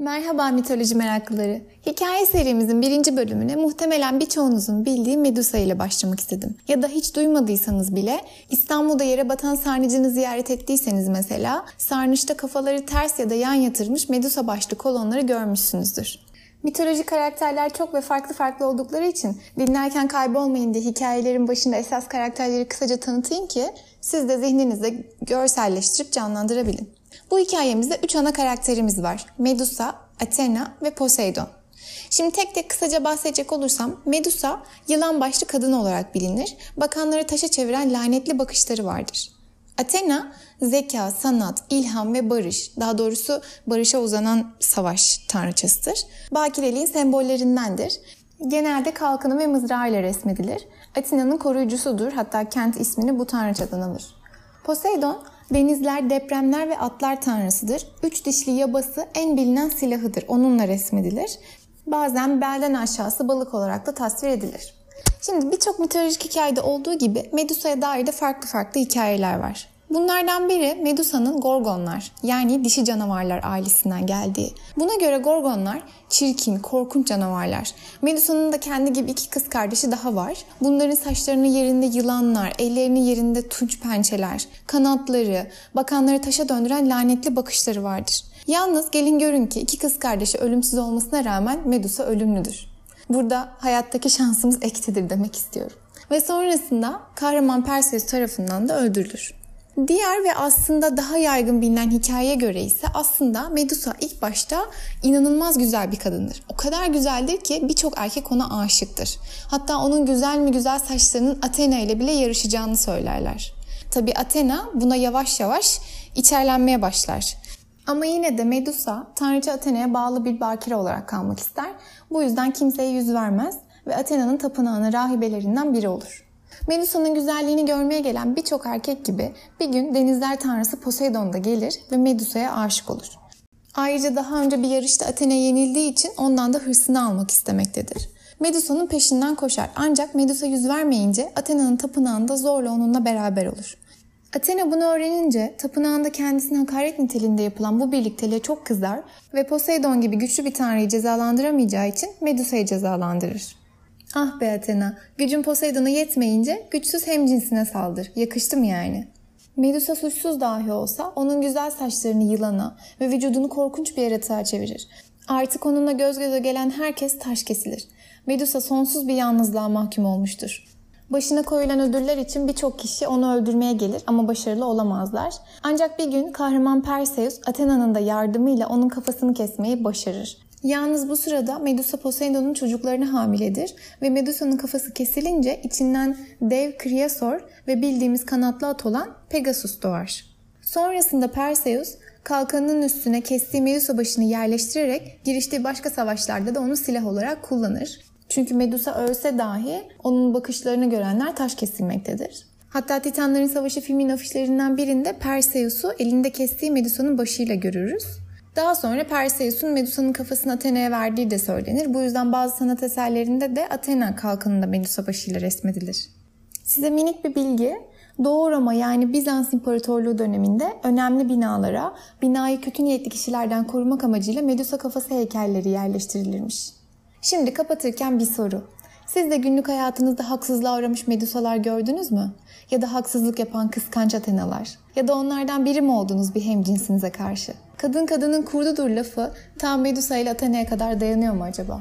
Merhaba mitoloji meraklıları. Hikaye serimizin birinci bölümüne muhtemelen birçoğunuzun bildiği Medusa ile başlamak istedim. Ya da hiç duymadıysanız bile İstanbul'da yere batan sarnıcını ziyaret ettiyseniz mesela sarnıçta kafaları ters ya da yan yatırmış Medusa başlı kolonları görmüşsünüzdür. Mitolojik karakterler çok ve farklı farklı oldukları için dinlerken kaybolmayın diye hikayelerin başında esas karakterleri kısaca tanıtayım ki siz de zihninizde görselleştirip canlandırabilin. Bu hikayemizde 3 ana karakterimiz var. Medusa, Athena ve Poseidon. Şimdi tek tek kısaca bahsedecek olursam Medusa yılan başlı kadın olarak bilinir. Bakanları taşa çeviren lanetli bakışları vardır. Athena zeka, sanat, ilham ve barış, daha doğrusu barışa uzanan savaş tanrıçasıdır. Bakireliğin sembollerindendir. Genelde kalkanı ve mızrağı ile resmedilir. Atina'nın koruyucusudur hatta kent ismini bu tanrıçadan alır. Poseidon denizler, depremler ve atlar tanrısıdır. Üç dişli yabası en bilinen silahıdır. Onunla resmedilir. Bazen belden aşağısı balık olarak da tasvir edilir. Şimdi birçok mitolojik hikayede olduğu gibi Medusa'ya dair de farklı farklı hikayeler var. Bunlardan biri Medusa'nın Gorgonlar yani dişi canavarlar ailesinden geldiği. Buna göre Gorgonlar çirkin, korkunç canavarlar. Medusa'nın da kendi gibi iki kız kardeşi daha var. Bunların saçlarının yerinde yılanlar, ellerinin yerinde tunç pençeler, kanatları, bakanları taşa döndüren lanetli bakışları vardır. Yalnız gelin görün ki iki kız kardeşi ölümsüz olmasına rağmen Medusa ölümlüdür. Burada hayattaki şansımız ektedir demek istiyorum. Ve sonrasında kahraman Perseus tarafından da öldürülür. Diğer ve aslında daha yaygın bilinen hikayeye göre ise aslında Medusa ilk başta inanılmaz güzel bir kadındır. O kadar güzeldir ki birçok erkek ona aşıktır. Hatta onun güzel mi güzel saçlarının Athena ile bile yarışacağını söylerler. Tabi Athena buna yavaş yavaş içerlenmeye başlar. Ama yine de Medusa tanrıça Athena'ya bağlı bir bakire olarak kalmak ister. Bu yüzden kimseye yüz vermez ve Athena'nın tapınağının rahibelerinden biri olur. Medusa'nın güzelliğini görmeye gelen birçok erkek gibi bir gün denizler tanrısı Poseidon da gelir ve Medusa'ya aşık olur. Ayrıca daha önce bir yarışta Athena yenildiği için ondan da hırsını almak istemektedir. Medusa'nın peşinden koşar ancak Medusa yüz vermeyince Athena'nın tapınağında zorla onunla beraber olur. Athena bunu öğrenince tapınağında kendisine hakaret niteliğinde yapılan bu birlikteliğe çok kızar ve Poseidon gibi güçlü bir tanrıyı cezalandıramayacağı için Medusa'yı cezalandırır. Ah be Athena, gücün Poseidon'a yetmeyince güçsüz hemcinsine saldır. Yakıştı mı yani? Medusa suçsuz dahi olsa onun güzel saçlarını yılana ve vücudunu korkunç bir yaratığa çevirir. Artık onunla göz göze gelen herkes taş kesilir. Medusa sonsuz bir yalnızlığa mahkum olmuştur. Başına koyulan ödüller için birçok kişi onu öldürmeye gelir ama başarılı olamazlar. Ancak bir gün kahraman Perseus Athena'nın da yardımıyla onun kafasını kesmeyi başarır. Yalnız bu sırada Medusa Poseidon'un çocuklarını hamiledir ve Medusa'nın kafası kesilince içinden dev Kriasor ve bildiğimiz kanatlı at olan Pegasus doğar. Sonrasında Perseus kalkanının üstüne kestiği Medusa başını yerleştirerek giriştiği başka savaşlarda da onu silah olarak kullanır. Çünkü Medusa ölse dahi onun bakışlarını görenler taş kesilmektedir. Hatta Titanların Savaşı filmin afişlerinden birinde Perseus'u elinde kestiği Medusa'nın başıyla görürüz. Daha sonra Perseus'un Medusa'nın kafasını Athena'ya verdiği de söylenir. Bu yüzden bazı sanat eserlerinde de Athena kalkanında Medusa başıyla resmedilir. Size minik bir bilgi. Doğu Roma yani Bizans İmparatorluğu döneminde önemli binalara binayı kötü niyetli kişilerden korumak amacıyla Medusa kafası heykelleri yerleştirilirmiş. Şimdi kapatırken bir soru. Siz de günlük hayatınızda haksızlığa uğramış medusalar gördünüz mü? Ya da haksızlık yapan kıskanç Atenalar? Ya da onlardan biri mi oldunuz bir hemcinsinize karşı? Kadın kadının kurdudur lafı tam Medusa ile Athena'ya kadar dayanıyor mu acaba?